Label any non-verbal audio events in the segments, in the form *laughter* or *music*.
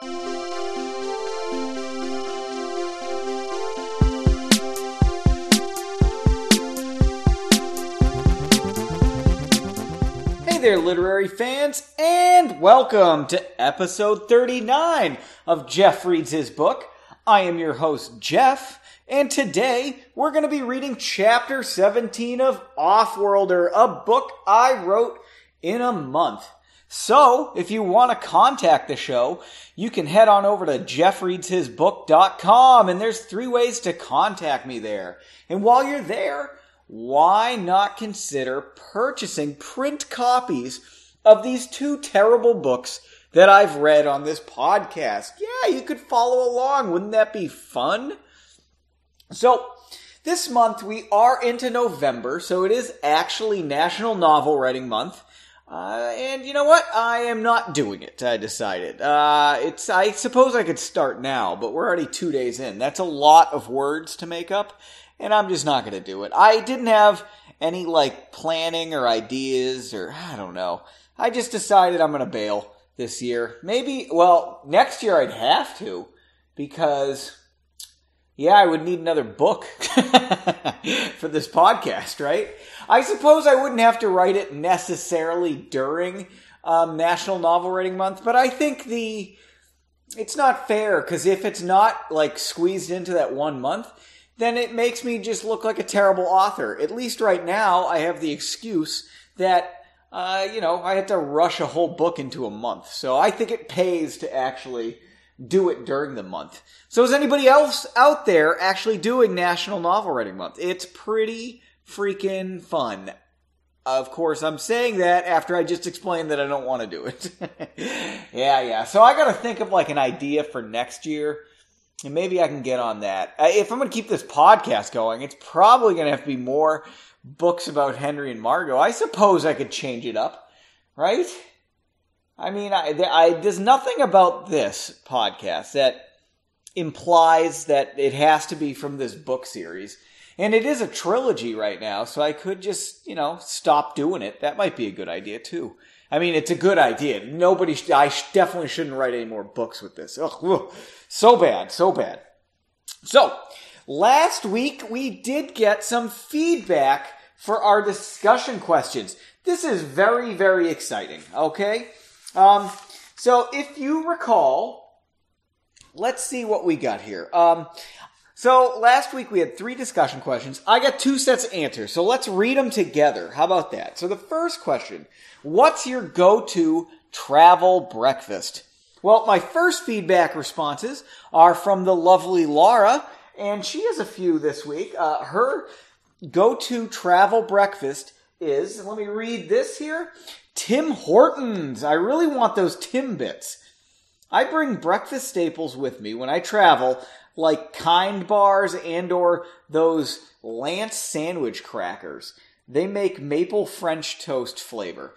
Hey there, literary fans, and welcome to episode 39 of Jeff Reads His Book. I am your host, Jeff, and today we're going to be reading chapter 17 of Offworlder, a book I wrote in a month. So, if you want to contact the show, you can head on over to jeffreadshisbook.com, and there's three ways to contact me there. And while you're there, why not consider purchasing print copies of these two terrible books that I've read on this podcast? Yeah, you could follow along. Wouldn't that be fun? So, this month we are into November, so it is actually National Novel Writing Month. Uh, and you know what? I am not doing it. I decided. Uh, it's. I suppose I could start now, but we're already two days in. That's a lot of words to make up, and I'm just not going to do it. I didn't have any like planning or ideas, or I don't know. I just decided I'm going to bail this year. Maybe. Well, next year I'd have to because yeah, I would need another book *laughs* for this podcast, right? I suppose I wouldn't have to write it necessarily during um, National Novel Writing Month, but I think the it's not fair because if it's not like squeezed into that one month, then it makes me just look like a terrible author. At least right now, I have the excuse that uh, you know I had to rush a whole book into a month. So I think it pays to actually do it during the month. So is anybody else out there actually doing National Novel Writing Month? It's pretty freaking fun. Of course, I'm saying that after I just explained that I don't want to do it. *laughs* yeah, yeah. So I got to think of like an idea for next year. And maybe I can get on that. Uh, if I'm going to keep this podcast going, it's probably going to have to be more books about Henry and Margot. I suppose I could change it up, right? I mean, I, I, there's nothing about this podcast that implies that it has to be from this book series. And it is a trilogy right now, so I could just, you know, stop doing it. That might be a good idea too. I mean, it's a good idea. Nobody, sh- I sh- definitely shouldn't write any more books with this. Ugh, ugh, so bad, so bad. So, last week we did get some feedback for our discussion questions. This is very, very exciting, okay? Um, so if you recall, let's see what we got here. Um, so last week we had three discussion questions. I got two sets of answers, so let's read them together. How about that? So the first question, what's your go-to travel breakfast? Well, my first feedback responses are from the lovely Laura, and she has a few this week. Uh, her go-to travel breakfast is, let me read this here, Tim Hortons. I really want those Timbits. I bring breakfast staples with me when I travel, like kind bars and or those Lance sandwich crackers. They make maple French toast flavor.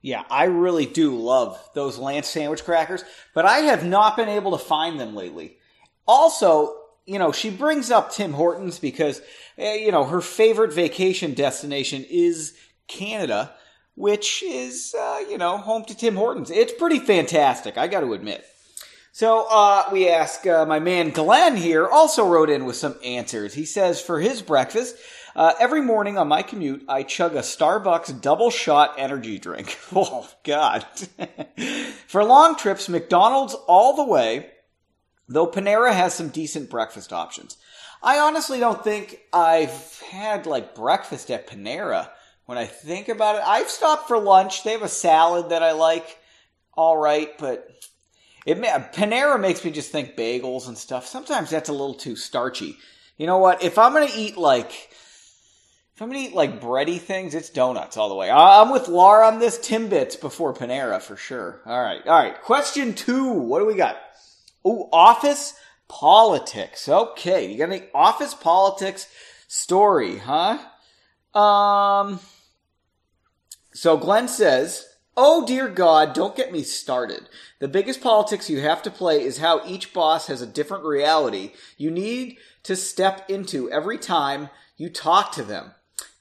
Yeah, I really do love those Lance sandwich crackers, but I have not been able to find them lately. Also, you know, she brings up Tim Hortons because, eh, you know, her favorite vacation destination is Canada, which is, uh, you know, home to Tim Hortons. It's pretty fantastic, I got to admit. So uh, we ask uh, my man Glenn here also wrote in with some answers. He says for his breakfast, uh, every morning on my commute, I chug a Starbucks double shot energy drink. *laughs* oh God! *laughs* for long trips, McDonald's all the way. Though Panera has some decent breakfast options. I honestly don't think I've had like breakfast at Panera. When I think about it, I've stopped for lunch. They have a salad that I like, all right, but it Panera makes me just think bagels and stuff. Sometimes that's a little too starchy. You know what? If I'm gonna eat like if I'm gonna eat like bready things, it's donuts all the way. I'm with Laura on this Timbits before Panera for sure. All right, all right. Question two. What do we got? Oh, office politics. Okay, you got any office politics story, huh? Um. So Glenn says, Oh dear God, don't get me started. The biggest politics you have to play is how each boss has a different reality you need to step into every time you talk to them.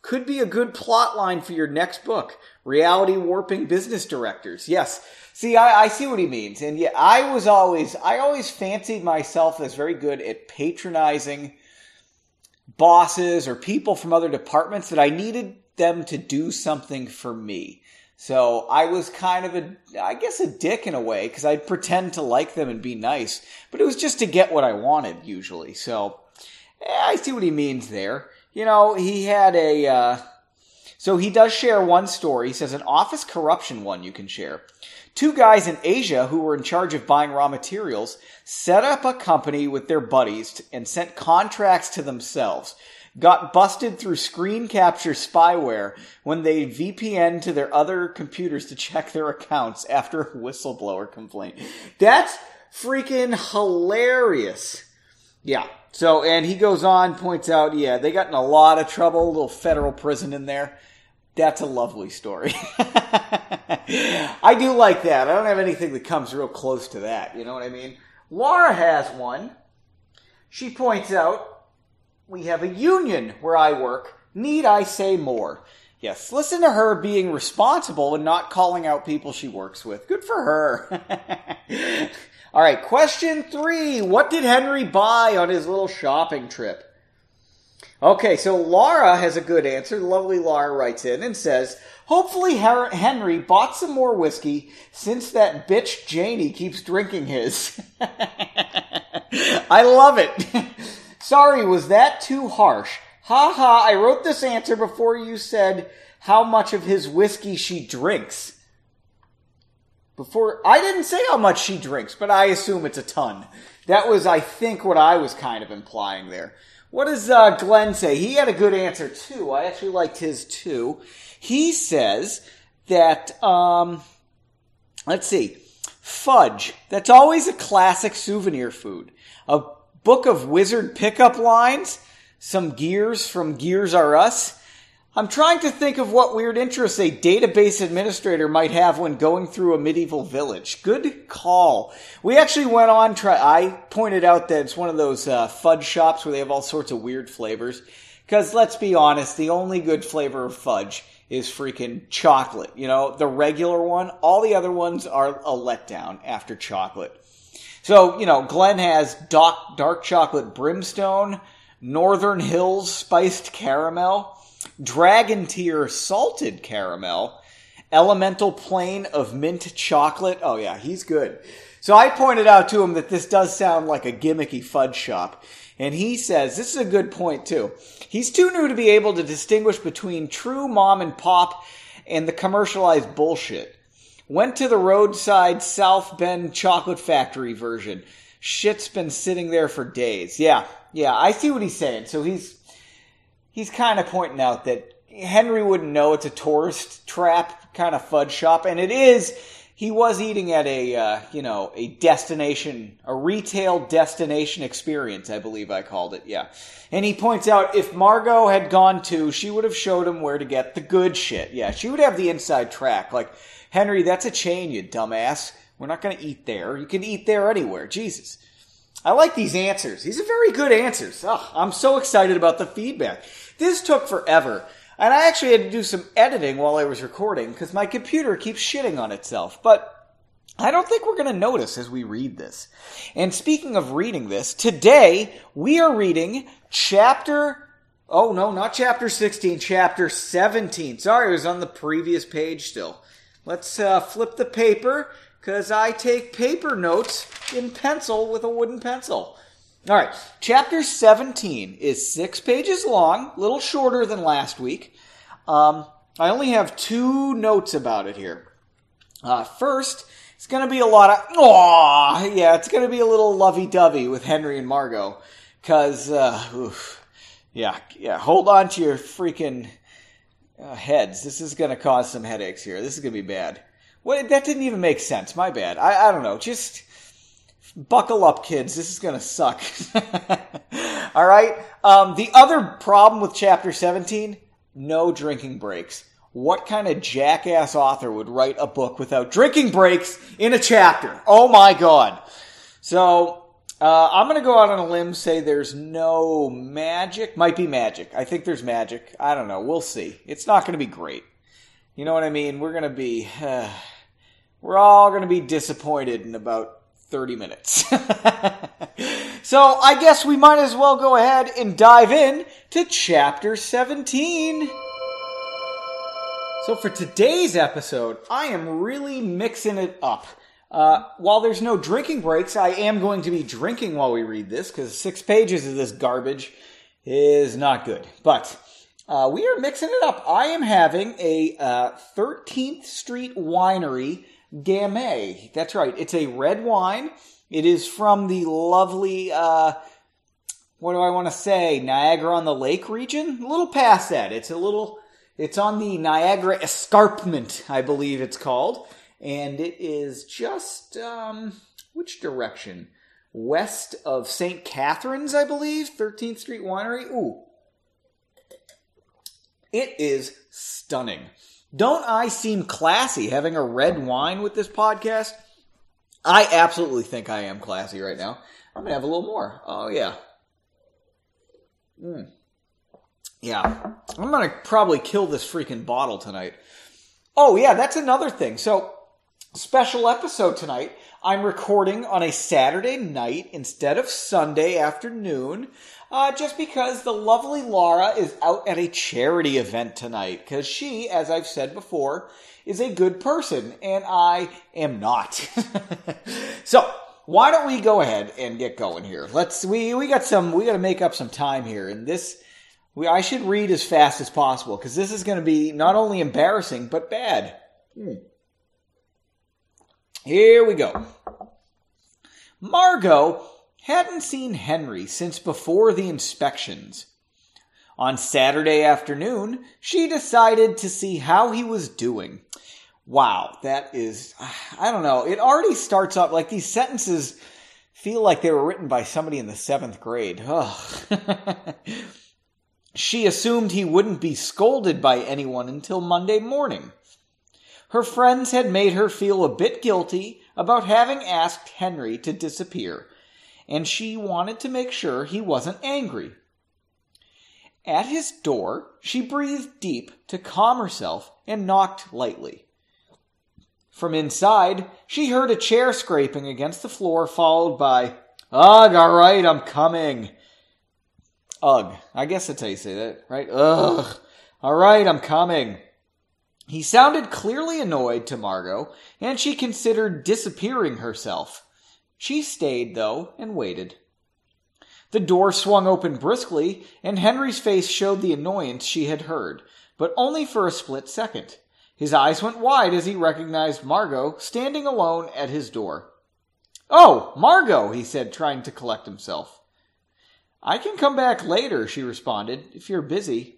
could be a good plot line for your next book. Reality warping business directors. Yes. See, I, I see what he means. And yeah, I was always, I always fancied myself as very good at patronizing bosses or people from other departments that I needed them to do something for me. So I was kind of a, I guess, a dick in a way because I'd pretend to like them and be nice, but it was just to get what I wanted usually. So eh, I see what he means there. You know, he had a, uh, so he does share one story. He says an office corruption one you can share. Two guys in Asia who were in charge of buying raw materials set up a company with their buddies and sent contracts to themselves got busted through screen capture spyware when they VPN to their other computers to check their accounts after a whistleblower complaint. That's freaking hilarious. Yeah. So, and he goes on, points out, yeah, they got in a lot of trouble, a little federal prison in there. That's a lovely story. *laughs* I do like that. I don't have anything that comes real close to that. You know what I mean? Laura has one. She points out we have a union where I work. Need I say more? Yes, listen to her being responsible and not calling out people she works with. Good for her. *laughs* All right, question three. What did Henry buy on his little shopping trip? Okay, so Laura has a good answer. Lovely Laura writes in and says, Hopefully Henry bought some more whiskey since that bitch Janie keeps drinking his. *laughs* I love it. *laughs* Sorry, was that too harsh? Ha ha, I wrote this answer before you said how much of his whiskey she drinks. Before, I didn't say how much she drinks, but I assume it's a ton. That was, I think, what I was kind of implying there. What does uh, Glenn say? He had a good answer too. I actually liked his too. He says that, um, let's see, fudge. That's always a classic souvenir food. A book of wizard pickup lines, some gears from Gears R Us. I'm trying to think of what weird interests a database administrator might have when going through a medieval village. Good call. We actually went on, try, I pointed out that it's one of those uh, fudge shops where they have all sorts of weird flavors. Because let's be honest, the only good flavor of fudge is freaking chocolate. You know, the regular one, all the other ones are a letdown after chocolate. So, you know, Glenn has dark, dark chocolate brimstone, Northern Hills spiced caramel, Dragon Tier salted caramel, Elemental Plane of mint chocolate. Oh yeah, he's good. So I pointed out to him that this does sound like a gimmicky fudge shop. And he says, this is a good point too. He's too new to be able to distinguish between true mom and pop and the commercialized bullshit. Went to the roadside South Bend chocolate factory version. Shit's been sitting there for days. Yeah, yeah, I see what he's saying. So he's he's kind of pointing out that Henry wouldn't know it's a tourist trap kind of fudge shop, and it is. He was eating at a uh, you know a destination, a retail destination experience, I believe I called it. Yeah, and he points out if Margot had gone to, she would have showed him where to get the good shit. Yeah, she would have the inside track. Like Henry, that's a chain, you dumbass. We're not going to eat there. You can eat there anywhere. Jesus. I like these answers. These are very good answers. Oh, I'm so excited about the feedback. This took forever. And I actually had to do some editing while I was recording because my computer keeps shitting on itself. But I don't think we're going to notice as we read this. And speaking of reading this, today we are reading chapter, oh no, not chapter 16, chapter 17. Sorry, it was on the previous page still. Let's uh, flip the paper because I take paper notes in pencil with a wooden pencil. All right, chapter 17 is six pages long, a little shorter than last week. Um, I only have two notes about it here. Uh, first, it's going to be a lot of, oh, yeah, it's going to be a little lovey dovey with Henry and Margot. Because, uh, yeah, yeah, hold on to your freaking uh, heads. This is going to cause some headaches here. This is going to be bad. What? That didn't even make sense. My bad. I, I don't know. Just buckle up, kids. This is going to suck. *laughs* All right. Um, the other problem with chapter 17 no drinking breaks. What kind of jackass author would write a book without drinking breaks in a chapter? Oh my god. So, Uh, I'm going to go out on a limb, say there's no magic. Might be magic. I think there's magic. I don't know. We'll see. It's not going to be great. You know what I mean? We're going to be. Uh, *sighs* we're all going to be disappointed in about 30 minutes. *laughs* so I guess we might as well go ahead and dive in to chapter 17. So for today's episode, I am really mixing it up. Uh, while there's no drinking breaks, I am going to be drinking while we read this because six pages of this garbage is not good. But uh, we are mixing it up. I am having a uh, 13th Street Winery Gamay. That's right. It's a red wine. It is from the lovely, uh, what do I want to say? Niagara on the Lake region? A little past that. It's a little, it's on the Niagara Escarpment, I believe it's called. And it is just, um, which direction? West of St. Catharines, I believe. 13th Street Winery. Ooh. It is stunning. Don't I seem classy having a red wine with this podcast? I absolutely think I am classy right now. I'm gonna have a little more. Oh yeah. Mm. Yeah. I'm gonna probably kill this freaking bottle tonight. Oh yeah, that's another thing. So, special episode tonight. I'm recording on a Saturday night instead of Sunday afternoon, uh, just because the lovely Laura is out at a charity event tonight. Because she, as I've said before, is a good person, and I am not. *laughs* so, why don't we go ahead and get going here? Let's we we got some we got to make up some time here, and this we I should read as fast as possible because this is going to be not only embarrassing but bad. Hmm. Here we go. Margot hadn't seen Henry since before the inspections. On Saturday afternoon, she decided to see how he was doing. Wow, that is, I don't know. It already starts up like these sentences feel like they were written by somebody in the seventh grade. *laughs* she assumed he wouldn't be scolded by anyone until Monday morning. Her friends had made her feel a bit guilty about having asked Henry to disappear, and she wanted to make sure he wasn't angry. At his door, she breathed deep to calm herself and knocked lightly. From inside, she heard a chair scraping against the floor, followed by, Ugh, all right, I'm coming. Ugh, I guess that's how you say that, right? Ugh, all right, I'm coming. He sounded clearly annoyed to Margot, and she considered disappearing herself. She stayed, though, and waited. The door swung open briskly, and Henry's face showed the annoyance she had heard, but only for a split second. His eyes went wide as he recognized Margot standing alone at his door. Oh, Margot, he said, trying to collect himself. I can come back later, she responded, if you're busy.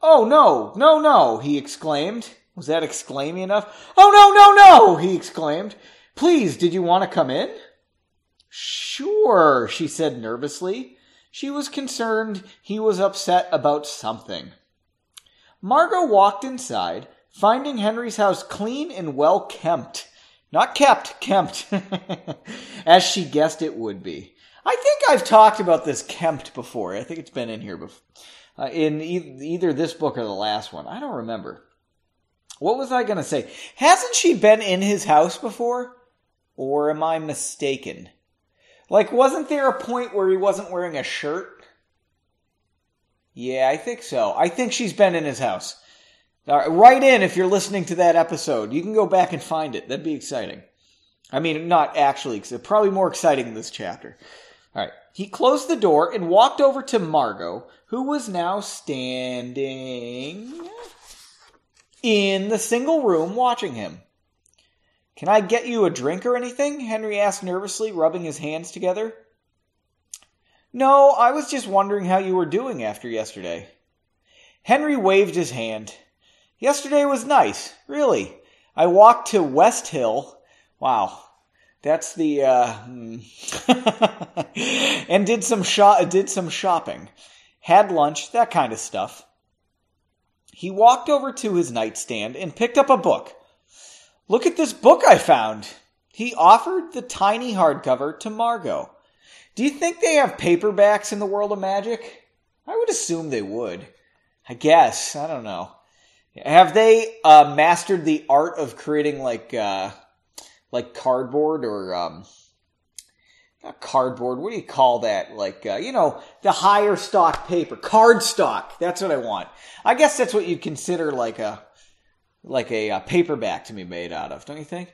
Oh, no, no, no, he exclaimed. Was that exclaiming enough? Oh, no, no, no, he exclaimed. Please, did you want to come in? Sure, she said nervously. She was concerned he was upset about something. Margot walked inside, finding Henry's house clean and well kempt. Not kept, kempt, *laughs* as she guessed it would be. I think I've talked about this kempt before. I think it's been in here before uh, in e- either this book or the last one. I don't remember. What was I going to say? Hasn't she been in his house before? Or am I mistaken? Like, wasn't there a point where he wasn't wearing a shirt? Yeah, I think so. I think she's been in his house. Uh, write in if you're listening to that episode. You can go back and find it. That'd be exciting. I mean, not actually, probably more exciting than this chapter. All right. He closed the door and walked over to Margot, who was now standing in the single room watching him. Can I get you a drink or anything? Henry asked nervously, rubbing his hands together. No, I was just wondering how you were doing after yesterday. Henry waved his hand. Yesterday was nice, really. I walked to West Hill. Wow, that's the uh, hmm. *laughs* and did some shop did some shopping, had lunch, that kind of stuff. He walked over to his nightstand and picked up a book. Look at this book I found. He offered the tiny hardcover to Margot. Do you think they have paperbacks in the world of magic? I would assume they would. I guess. I don't know. Have they uh, mastered the art of creating like uh, like cardboard or um, not cardboard? What do you call that? Like uh, you know the higher stock paper, card stock. That's what I want. I guess that's what you consider like a like a, a paperback to be made out of, don't you think?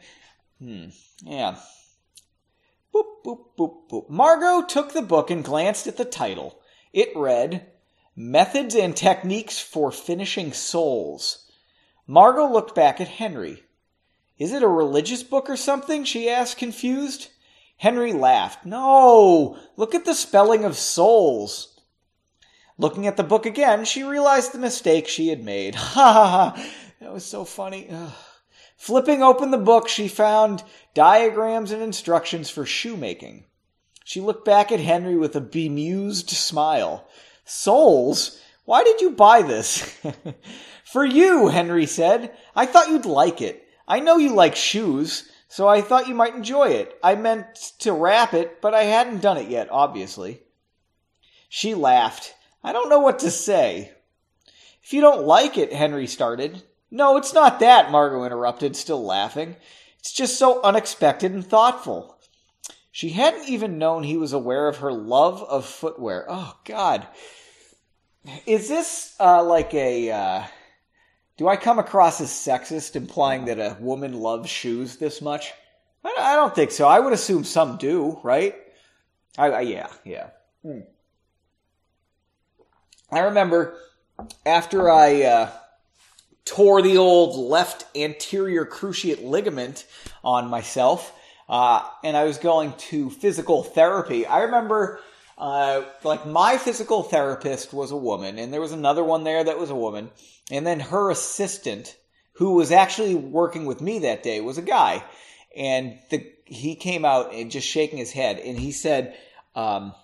Hmm. Yeah. Boop boop boop boop. Margot took the book and glanced at the title. It read Methods and Techniques for Finishing Souls. Margot looked back at Henry. Is it a religious book or something? she asked, confused. Henry laughed. No, look at the spelling of souls. Looking at the book again, she realized the mistake she had made. *laughs* Ha ha ha! That was so funny. Ugh. Flipping open the book, she found diagrams and instructions for shoemaking. She looked back at Henry with a bemused smile. Souls? Why did you buy this? *laughs* For you, Henry said. I thought you'd like it. I know you like shoes, so I thought you might enjoy it. I meant to wrap it, but I hadn't done it yet, obviously. She laughed. I don't know what to say. If you don't like it, Henry started. No, it's not that, Margot interrupted, still laughing. It's just so unexpected and thoughtful. She hadn't even known he was aware of her love of footwear. Oh, God. Is this uh, like a. Uh, do I come across as sexist, implying that a woman loves shoes this much? I, don't think so. I would assume some do, right? I, I yeah, yeah. Hmm. I remember after I uh, tore the old left anterior cruciate ligament on myself uh, and I was going to physical therapy. I remember, uh, like my physical therapist was a woman, and there was another one there that was a woman, and then her assistant, who was actually working with me that day, was a guy, and the he came out and just shaking his head, and he said. Um,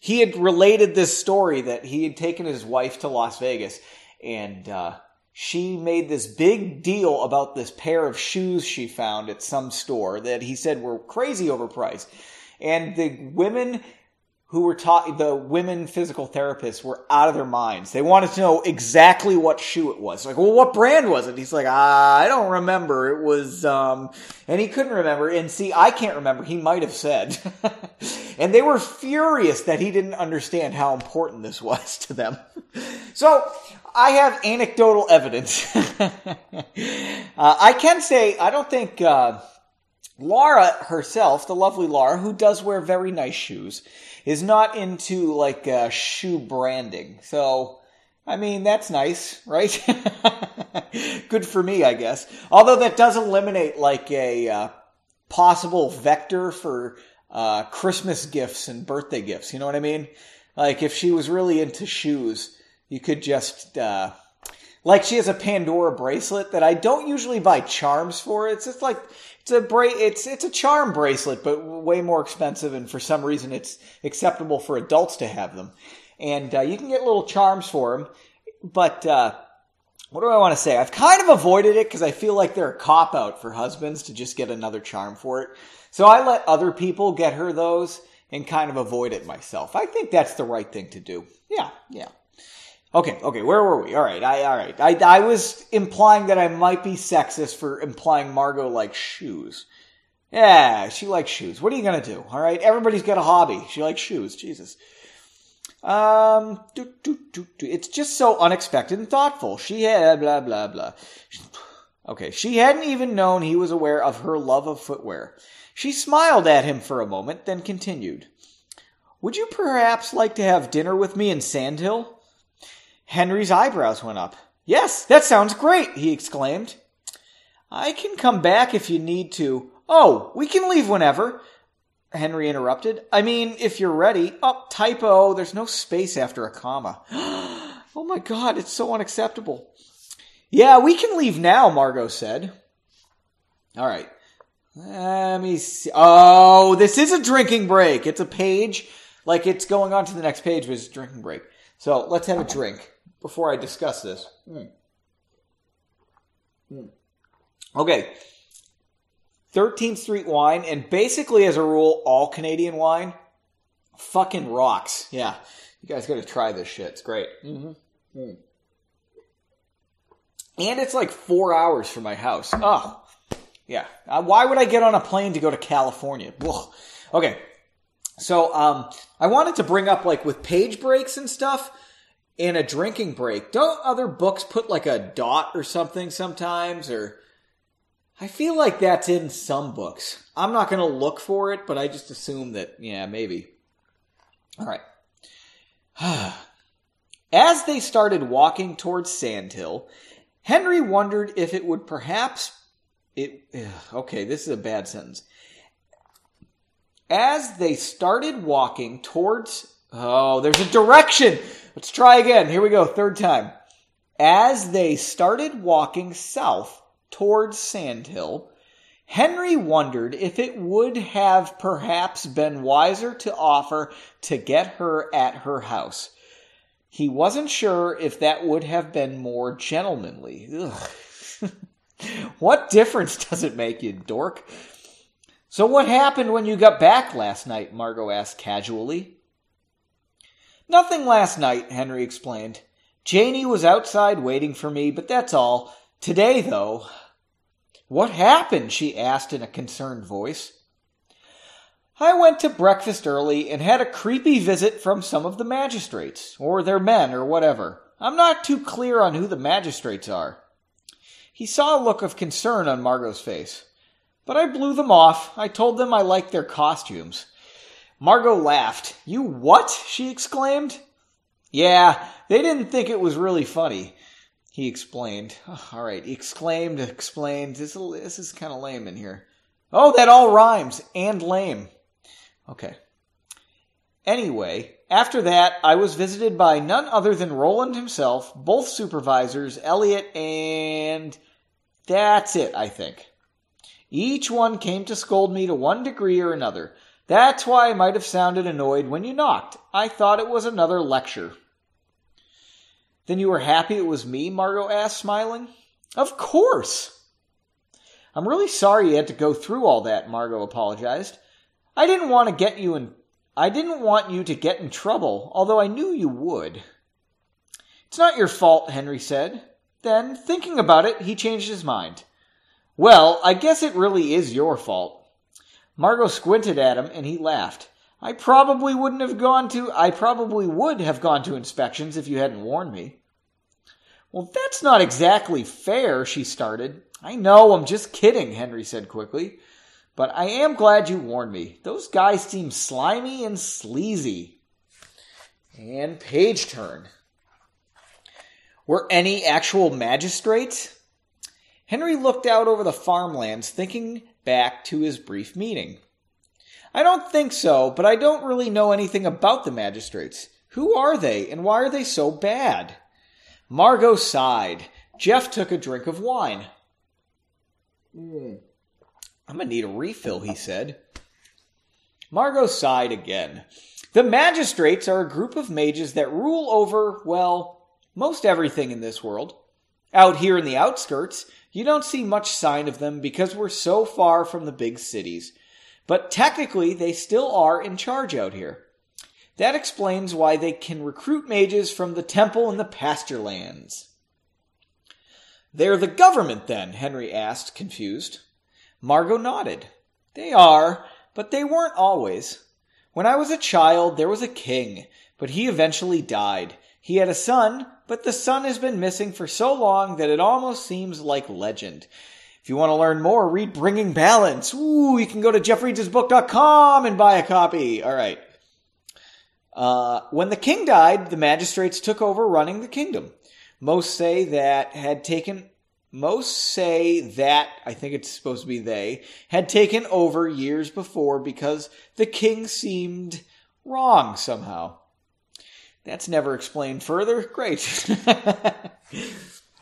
he had related this story that he had taken his wife to Las Vegas, and uh, she made this big deal about this pair of shoes she found at some store that he said were crazy overpriced. And the women who were taught, the women physical therapists were out of their minds. They wanted to know exactly what shoe it was. Like, well, what brand was it? He's like, ah, I don't remember. It was, um, and he couldn't remember. And see, I can't remember. He might have said. *laughs* and they were furious that he didn't understand how important this was to them. *laughs* so I have anecdotal evidence. *laughs* uh, I can say, I don't think, uh, Laura herself, the lovely Laura, who does wear very nice shoes, is not into like uh, shoe branding. So, I mean, that's nice, right? *laughs* Good for me, I guess. Although that does eliminate like a uh, possible vector for uh, Christmas gifts and birthday gifts. You know what I mean? Like if she was really into shoes, you could just uh, like she has a Pandora bracelet that I don't usually buy charms for. It's just like it's a bra- it's it's a charm bracelet, but way more expensive, and for some reason it's acceptable for adults to have them. And uh, you can get little charms for them, but uh, what do I want to say? I've kind of avoided it because I feel like they're a cop out for husbands to just get another charm for it. So I let other people get her those and kind of avoid it myself. I think that's the right thing to do. Yeah, yeah. Okay, okay, where were we? All right, I, all right. I, I was implying that I might be sexist for implying Margot likes shoes. Yeah, she likes shoes. What are you gonna do? All right, everybody's got a hobby. She likes shoes. Jesus. Um, do, do, do, do. it's just so unexpected and thoughtful. She had blah blah blah. Okay, she hadn't even known he was aware of her love of footwear. She smiled at him for a moment, then continued. Would you perhaps like to have dinner with me in Sandhill? Henry's eyebrows went up. Yes, that sounds great, he exclaimed. I can come back if you need to. Oh, we can leave whenever. Henry interrupted. I mean, if you're ready. Oh, typo. There's no space after a comma. *gasps* oh my god, it's so unacceptable. Yeah, we can leave now, Margot said. All right. Let me see. Oh, this is a drinking break. It's a page. Like it's going on to the next page, but it's drinking break. So let's have a drink before I discuss this. Mm. Mm. Okay. 13th Street wine, and basically as a rule, all Canadian wine Fucking rocks. Yeah. You guys gotta try this shit. It's great. Mm-hmm. Mm. And it's like four hours from my house. Oh, yeah. Uh, why would I get on a plane to go to California? Ugh. Okay. So, um, I wanted to bring up like with page breaks and stuff in a drinking break. Don't other books put like a dot or something sometimes or I feel like that's in some books. I'm not going to look for it, but I just assume that yeah, maybe. All right. *sighs* As they started walking towards Sandhill, Henry wondered if it would perhaps it okay, this is a bad sentence. As they started walking towards oh, there's a direction. Let's try again. Here we go, third time. As they started walking south towards Sandhill, Henry wondered if it would have perhaps been wiser to offer to get her at her house. He wasn't sure if that would have been more gentlemanly. *laughs* what difference does it make, you dork? So, what happened when you got back last night? Margot asked casually. Nothing last night, Henry explained. Janie was outside waiting for me, but that's all. Today, though. What happened? she asked in a concerned voice. I went to breakfast early and had a creepy visit from some of the magistrates, or their men, or whatever. I'm not too clear on who the magistrates are. He saw a look of concern on Margot's face. But I blew them off. I told them I liked their costumes. Margot laughed. You what? she exclaimed. Yeah, they didn't think it was really funny. He explained. Oh, all right, he exclaimed, explained. This, this is kind of lame in here. Oh, that all rhymes. And lame. Okay. Anyway, after that, I was visited by none other than Roland himself, both supervisors, Elliot, and that's it, I think. Each one came to scold me to one degree or another. That's why I might have sounded annoyed when you knocked. I thought it was another lecture. Then you were happy it was me? Margot asked, smiling. Of course. I'm really sorry you had to go through all that, Margot apologized. I didn't want to get you in I didn't want you to get in trouble, although I knew you would. It's not your fault, Henry said. Then, thinking about it, he changed his mind. Well, I guess it really is your fault. Margot squinted at him and he laughed. I probably wouldn't have gone to I probably would have gone to inspections if you hadn't warned me. Well, that's not exactly fair, she started. I know, I'm just kidding, Henry said quickly. But I am glad you warned me. Those guys seem slimy and sleazy. And page turn. Were any actual magistrates? Henry looked out over the farmlands, thinking back to his brief meeting. I don't think so, but I don't really know anything about the magistrates. Who are they, and why are they so bad? Margot sighed. Jeff took a drink of wine. Mm. I'm gonna need a refill, he said. Margot sighed again. The magistrates are a group of mages that rule over, well, most everything in this world. Out here in the outskirts, you don't see much sign of them because we're so far from the big cities. But technically, they still are in charge out here. That explains why they can recruit mages from the temple and the pasture lands. They're the government, then? Henry asked, confused. Margot nodded. They are, but they weren't always. When I was a child, there was a king, but he eventually died. He had a son, but the son has been missing for so long that it almost seems like legend. If you want to learn more, read Bringing Balance. Ooh, you can go to jeffreedsbook.com and buy a copy. All right. Uh, when the king died, the magistrates took over running the kingdom. Most say that had taken most say that, I think it's supposed to be they, had taken over years before because the king seemed wrong somehow. That's never explained further. Great. *laughs*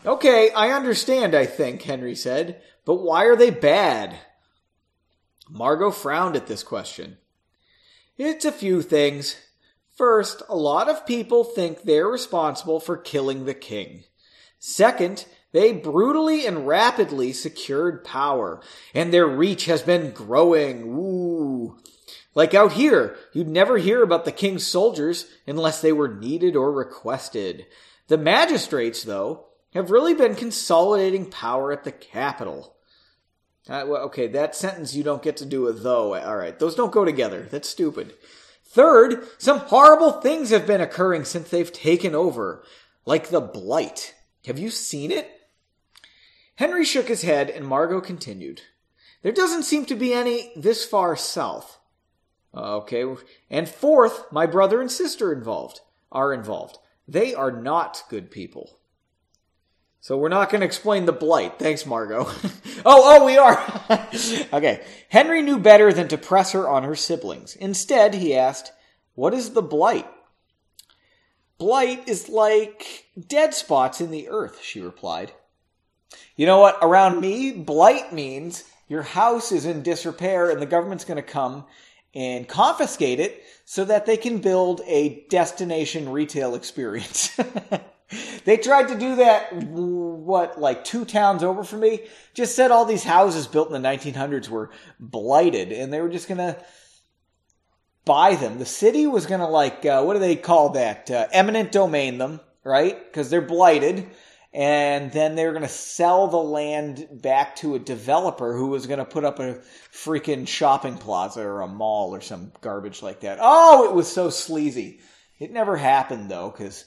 okay, I understand, I think, Henry said, but why are they bad? Margot frowned at this question. It's a few things. First, a lot of people think they're responsible for killing the king. Second, they brutally and rapidly secured power, and their reach has been growing. Ooh. Like out here, you'd never hear about the king's soldiers unless they were needed or requested. The magistrates, though, have really been consolidating power at the capital. Uh, well, okay, that sentence you don't get to do a though. All right, those don't go together. That's stupid. Third, some horrible things have been occurring since they've taken over, like the blight. Have you seen it? Henry shook his head and Margot continued. There doesn't seem to be any this far south. Uh, okay, and fourth, my brother and sister involved are involved. They are not good people. So we're not going to explain the blight. Thanks, Margot. *laughs* oh, oh, we are. *laughs* okay. Henry knew better than to press her on her siblings. Instead, he asked, "What is the blight?" Blight is like dead spots in the earth, she replied. You know what? Around me, blight means your house is in disrepair and the government's going to come and confiscate it so that they can build a destination retail experience. *laughs* they tried to do that, what, like two towns over from me? Just said all these houses built in the 1900s were blighted and they were just going to buy them. The city was going to, like, uh, what do they call that? Uh, eminent domain them, right? Because they're blighted and then they were going to sell the land back to a developer who was going to put up a freaking shopping plaza or a mall or some garbage like that. Oh, it was so sleazy. It never happened though, because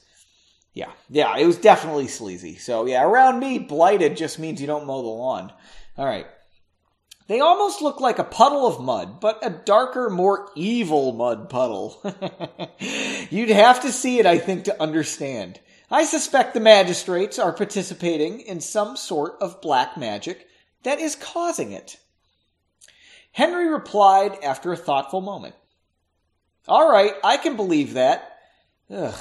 yeah, yeah, it was definitely sleazy. So yeah, around me, blighted just means you don't mow the lawn. All right. They almost look like a puddle of mud, but a darker, more evil mud puddle. *laughs* You'd have to see it, I think, to understand. I suspect the magistrates are participating in some sort of black magic that is causing it. Henry replied after a thoughtful moment. All right, I can believe that. Ugh.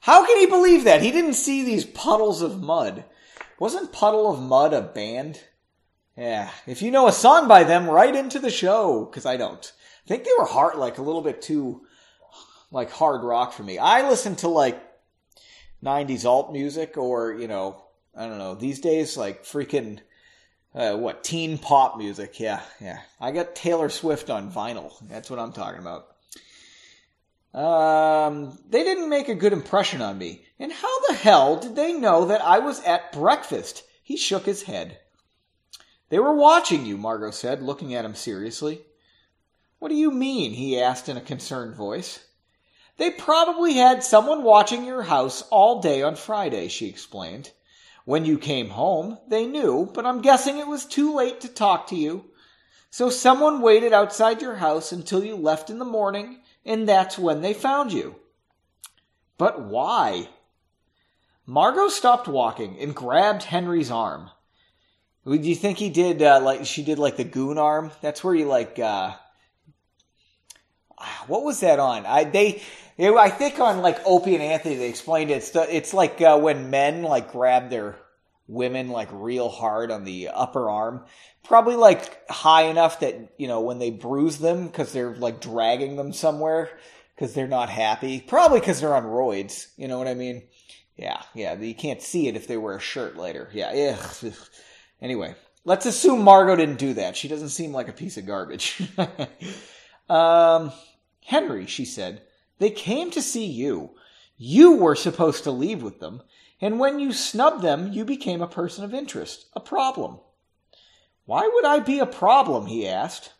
How can he believe that? He didn't see these puddles of mud. Wasn't Puddle of Mudd a band? Yeah. If you know a song by them, write into the show, because I don't. I think they were hard, like a little bit too, like hard rock for me. I listen to like 90s alt music or, you know, I don't know, these days, like freaking, uh, what, teen pop music. Yeah, yeah. I got Taylor Swift on vinyl. That's what I'm talking about. Um, they didn't make a good impression on me. And how the hell did they know that I was at breakfast? He shook his head. They were watching you, Margot said, looking at him seriously. What do you mean? he asked in a concerned voice. They probably had someone watching your house all day on Friday, she explained. When you came home, they knew, but I'm guessing it was too late to talk to you. So someone waited outside your house until you left in the morning, and that's when they found you. But why? Margot stopped walking and grabbed Henry's arm. Do you think he did uh, like she did like the goon arm? That's where you like uh what was that on? I they I think on like Opie and Anthony, they explained it. It's, it's like uh, when men like grab their women like real hard on the upper arm, probably like high enough that you know when they bruise them because they're like dragging them somewhere because they're not happy. Probably because they're on roids. You know what I mean? Yeah, yeah. You can't see it if they wear a shirt later. Yeah. Ugh. Anyway, let's assume Margot didn't do that. She doesn't seem like a piece of garbage. *laughs* um, Henry, she said. They came to see you. You were supposed to leave with them, and when you snubbed them, you became a person of interest, a problem. Why would I be a problem? he asked.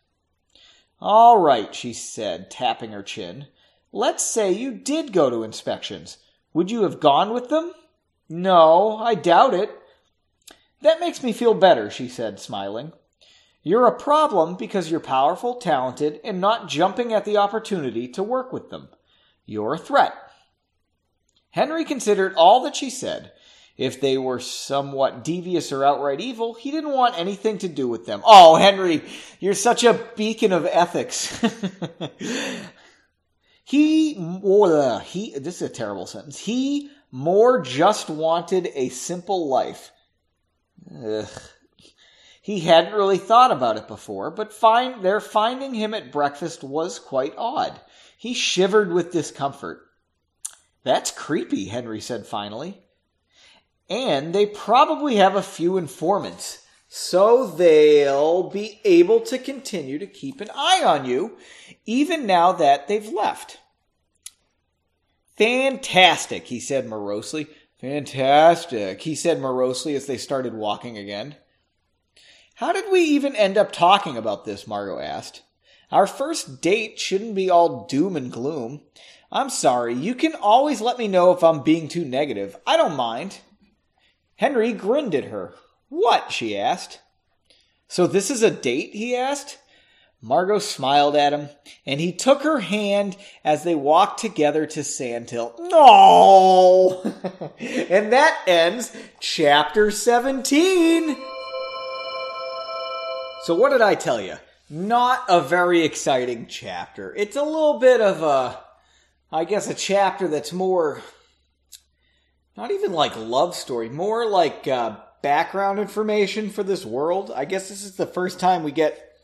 All right, she said, tapping her chin. Let's say you did go to inspections. Would you have gone with them? No, I doubt it. That makes me feel better, she said, smiling. You're a problem because you're powerful, talented, and not jumping at the opportunity to work with them. You're a threat. Henry considered all that she said. If they were somewhat devious or outright evil, he didn't want anything to do with them. Oh, Henry, you're such a beacon of ethics. *laughs* he, uh, he, this is a terrible sentence. He more just wanted a simple life. Ugh. He hadn't really thought about it before, but find, their finding him at breakfast was quite odd. He shivered with discomfort. That's creepy, Henry said finally. And they probably have a few informants. so they'll be able to continue to keep an eye on you even now that they've left. Fantastic, he said morosely. Fantastic, he said morosely as they started walking again. How did we even end up talking about this? Margot asked. Our first date shouldn't be all doom and gloom. I'm sorry, you can always let me know if I'm being too negative. I don't mind. Henry grinned at her. What? she asked. So this is a date? he asked. Margot smiled at him, and he took her hand as they walked together to Sandhill. No! *laughs* and that ends chapter 17. So what did I tell you? Not a very exciting chapter. It's a little bit of a, I guess, a chapter that's more, not even like love story, more like uh, background information for this world. I guess this is the first time we get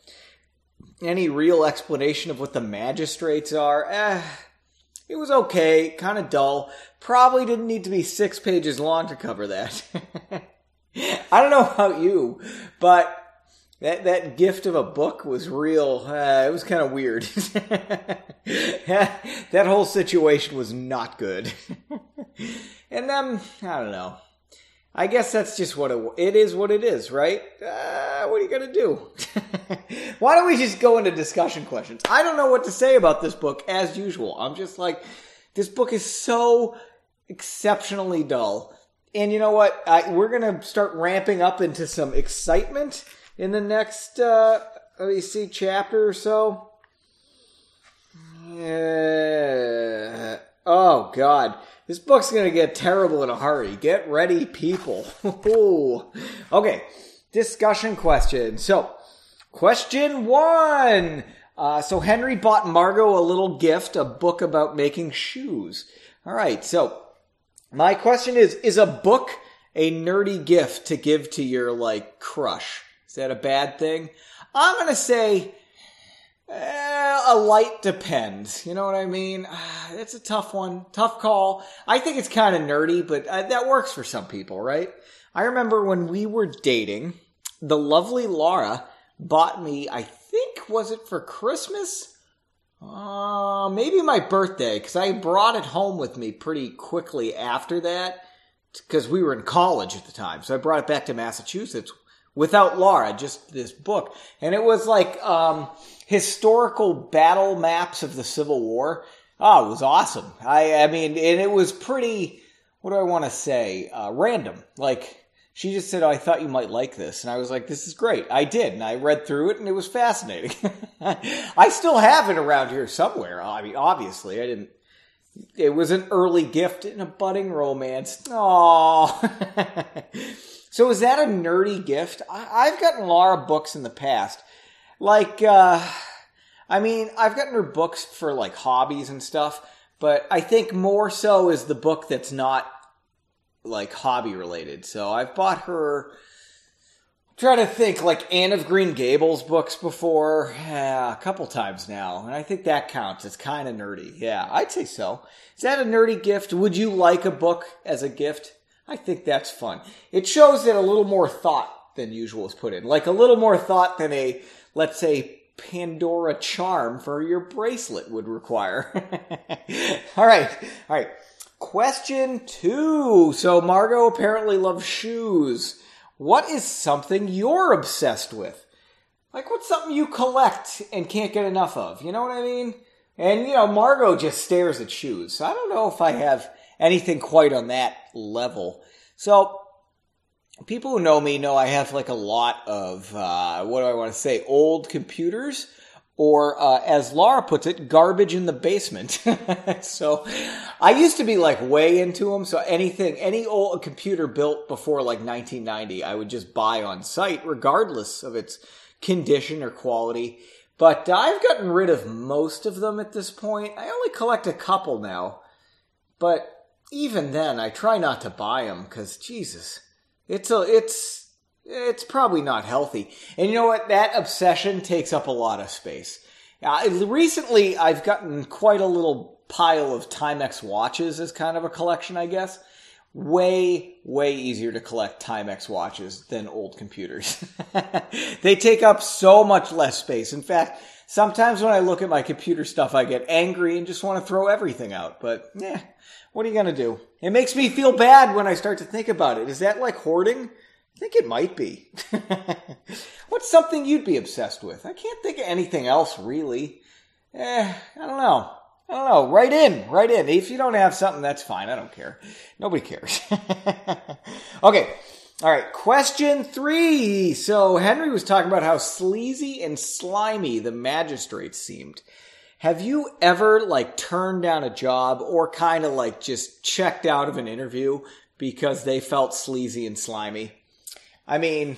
any real explanation of what the magistrates are. Eh, it was okay, kind of dull. Probably didn't need to be six pages long to cover that. *laughs* I don't know about you, but that that gift of a book was real. Uh, it was kind of weird. *laughs* that whole situation was not good. *laughs* and then I don't know. I guess that's just what it, it is. What it is, right? Uh, what are you gonna do? *laughs* Why don't we just go into discussion questions? I don't know what to say about this book as usual. I'm just like, this book is so exceptionally dull. And you know what? I, we're gonna start ramping up into some excitement in the next, uh, let me see, chapter or so. Yeah. Oh God. This book's gonna get terrible in a hurry. Get ready, people. *laughs* okay, discussion question. So, question one. Uh, so Henry bought Margot a little gift, a book about making shoes. All right, so my question is: Is a book a nerdy gift to give to your like crush? Is that a bad thing? I'm gonna say Eh, a light depends. You know what I mean? It's a tough one. Tough call. I think it's kind of nerdy, but uh, that works for some people, right? I remember when we were dating, the lovely Laura bought me, I think, was it for Christmas? Uh, maybe my birthday, because I brought it home with me pretty quickly after that, because we were in college at the time. So I brought it back to Massachusetts without Laura, just this book. And it was like, um, historical battle maps of the Civil War. Oh, it was awesome. I, I mean, and it was pretty, what do I want to say? Uh, random. Like, she just said, oh, I thought you might like this. And I was like, this is great. I did. And I read through it and it was fascinating. *laughs* I still have it around here somewhere. I mean, obviously, I didn't. It was an early gift in a budding romance. Aww. *laughs* so is that a nerdy gift? I, have gotten Laura books in the past like, uh, I mean, I've gotten her books for like hobbies and stuff, but I think more so is the book that's not like hobby related. So I've bought her. Try to think like Anne of Green Gables books before, yeah, a couple times now, and I think that counts. It's kind of nerdy. Yeah, I'd say so. Is that a nerdy gift? Would you like a book as a gift? I think that's fun. It shows that a little more thought than usual is put in, like a little more thought than a let's say, Pandora charm for your bracelet would require. *laughs* all right, all right. Question two. So Margot apparently loves shoes. What is something you're obsessed with? Like, what's something you collect and can't get enough of? You know what I mean? And, you know, Margot just stares at shoes. So I don't know if I have anything quite on that level. So people who know me know I have like a lot of uh, what do I want to say old computers or uh, as Laura puts it, garbage in the basement. *laughs* so I used to be like way into them. So anything, any old computer built before like 1990, I would just buy on sight, regardless of its condition or quality. But I've gotten rid of most of them at this point. I only collect a couple now. But even then, I try not to buy them because, Jesus, it's a it's it's probably not healthy. And you know what? That obsession takes up a lot of space. Uh, recently, I've gotten quite a little pile of Timex watches as kind of a collection, I guess. Way, way easier to collect Timex watches than old computers. *laughs* they take up so much less space. In fact, sometimes when I look at my computer stuff, I get angry and just want to throw everything out. But yeah, what are you going to do? It makes me feel bad when I start to think about it. Is that like hoarding? I think it might be. *laughs* What's something you'd be obsessed with? I can't think of anything else really. Eh, I don't know. I don't know. Write in. Write in. If you don't have something, that's fine. I don't care. Nobody cares. *laughs* okay. All right. Question three. So Henry was talking about how sleazy and slimy the magistrates seemed. Have you ever like turned down a job or kind of like just checked out of an interview because they felt sleazy and slimy? I mean,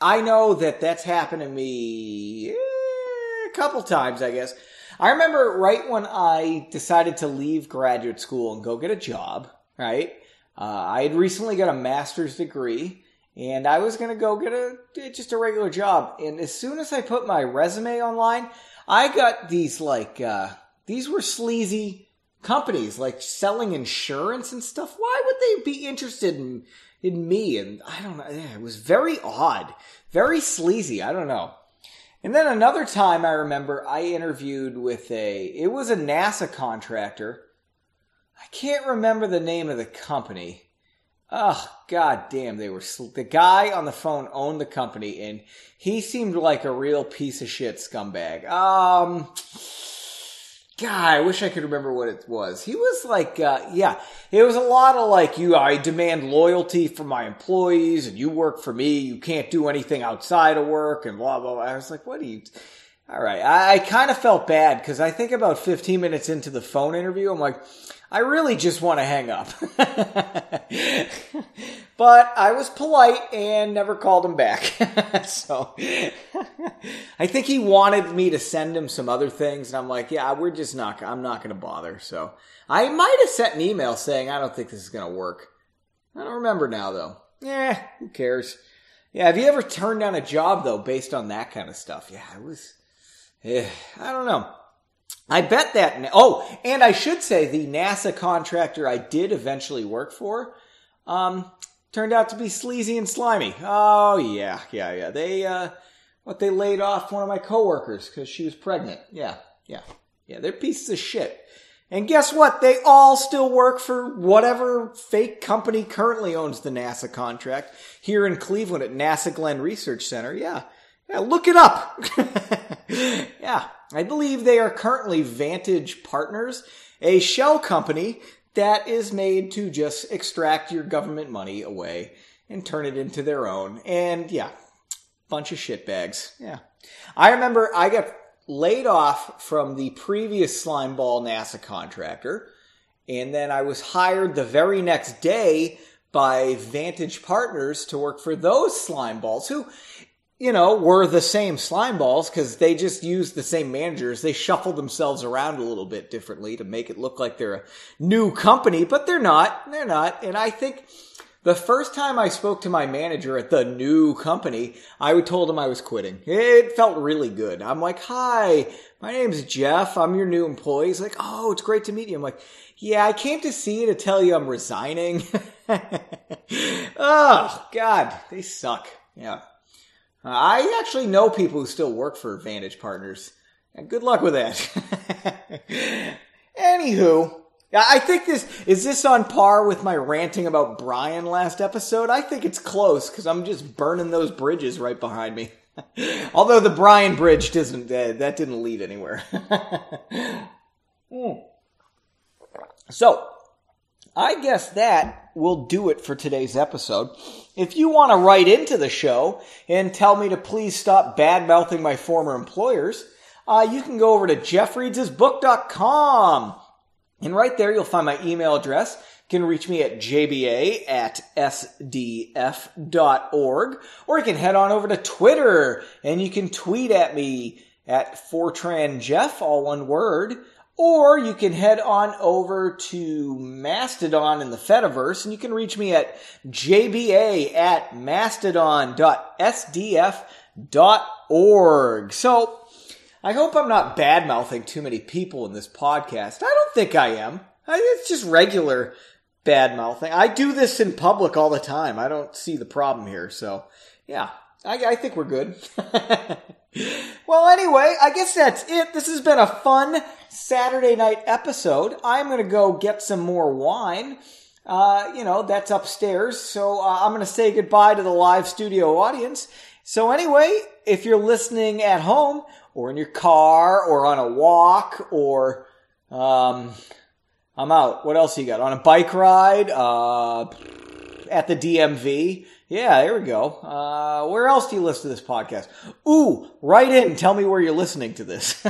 I know that that's happened to me eh, a couple times, I guess. I remember right when I decided to leave graduate school and go get a job, right? Uh, I had recently got a master's degree and I was going to go get a just a regular job. And as soon as I put my resume online, I got these like uh, these were sleazy companies like selling insurance and stuff. Why would they be interested in in me? And I don't know. It was very odd, very sleazy. I don't know. And then another time I remember I interviewed with a, it was a NASA contractor. I can't remember the name of the company. Oh, god damn, they were, the guy on the phone owned the company and he seemed like a real piece of shit scumbag. Um, God, I wish I could remember what it was. He was like, uh, yeah, it was a lot of like, you, I demand loyalty from my employees and you work for me. You can't do anything outside of work and blah, blah, blah. I was like, what do you, all right. I, I kind of felt bad because I think about 15 minutes into the phone interview, I'm like, I really just want to hang up. *laughs* but I was polite and never called him back. *laughs* so *laughs* I think he wanted me to send him some other things. And I'm like, yeah, we're just not, I'm not going to bother. So I might have sent an email saying, I don't think this is going to work. I don't remember now though. Yeah, who cares? Yeah, have you ever turned down a job though based on that kind of stuff? Yeah, it was, yeah, I don't know. I bet that. Oh, and I should say the NASA contractor I did eventually work for, um, turned out to be sleazy and slimy. Oh yeah, yeah, yeah. They, uh, what they laid off one of my coworkers because she was pregnant. Yeah, yeah, yeah. They're pieces of shit. And guess what? They all still work for whatever fake company currently owns the NASA contract here in Cleveland at NASA Glenn Research Center. Yeah. Yeah, look it up. *laughs* yeah, I believe they are currently Vantage Partners, a shell company that is made to just extract your government money away and turn it into their own. And yeah, bunch of shitbags. Yeah. I remember I got laid off from the previous Slimeball NASA contractor, and then I was hired the very next day by Vantage Partners to work for those Slimeballs who you know, were the same slime balls because they just used the same managers. They shuffled themselves around a little bit differently to make it look like they're a new company, but they're not. They're not. And I think the first time I spoke to my manager at the new company, I told him I was quitting. It felt really good. I'm like, hi, my name's Jeff. I'm your new employee. He's like, oh, it's great to meet you. I'm like, yeah, I came to see you to tell you I'm resigning. *laughs* oh, God, they suck. Yeah. I actually know people who still work for Vantage Partners. And good luck with that. *laughs* Anywho, I think this is this on par with my ranting about Brian last episode. I think it's close because I'm just burning those bridges right behind me. *laughs* Although the Brian bridge doesn't uh, that didn't lead anywhere. *laughs* mm. So, I guess that will do it for today's episode. If you want to write into the show and tell me to please stop bad mouthing my former employers, uh, you can go over to jeffreadshisbook.com. And right there, you'll find my email address. You can reach me at jba at sdf.org, or you can head on over to Twitter and you can tweet at me at Fortran Jeff, all one word. Or you can head on over to Mastodon in the Fediverse and you can reach me at jba at mastodon.sdf.org. So I hope I'm not bad mouthing too many people in this podcast. I don't think I am. It's just regular bad mouthing. I do this in public all the time. I don't see the problem here. So, yeah, I, I think we're good. *laughs* well, anyway, I guess that's it. This has been a fun Saturday night episode. I'm going to go get some more wine. Uh, you know, that's upstairs. So uh, I'm going to say goodbye to the live studio audience. So anyway, if you're listening at home or in your car or on a walk or, um, I'm out. What else you got? On a bike ride? Uh, at the DMV? Yeah, there we go. Uh, where else do you listen to this podcast? Ooh, write in tell me where you're listening to this.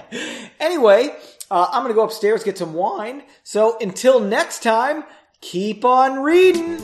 *laughs* anyway, uh, I'm going to go upstairs, get some wine. So until next time, keep on reading.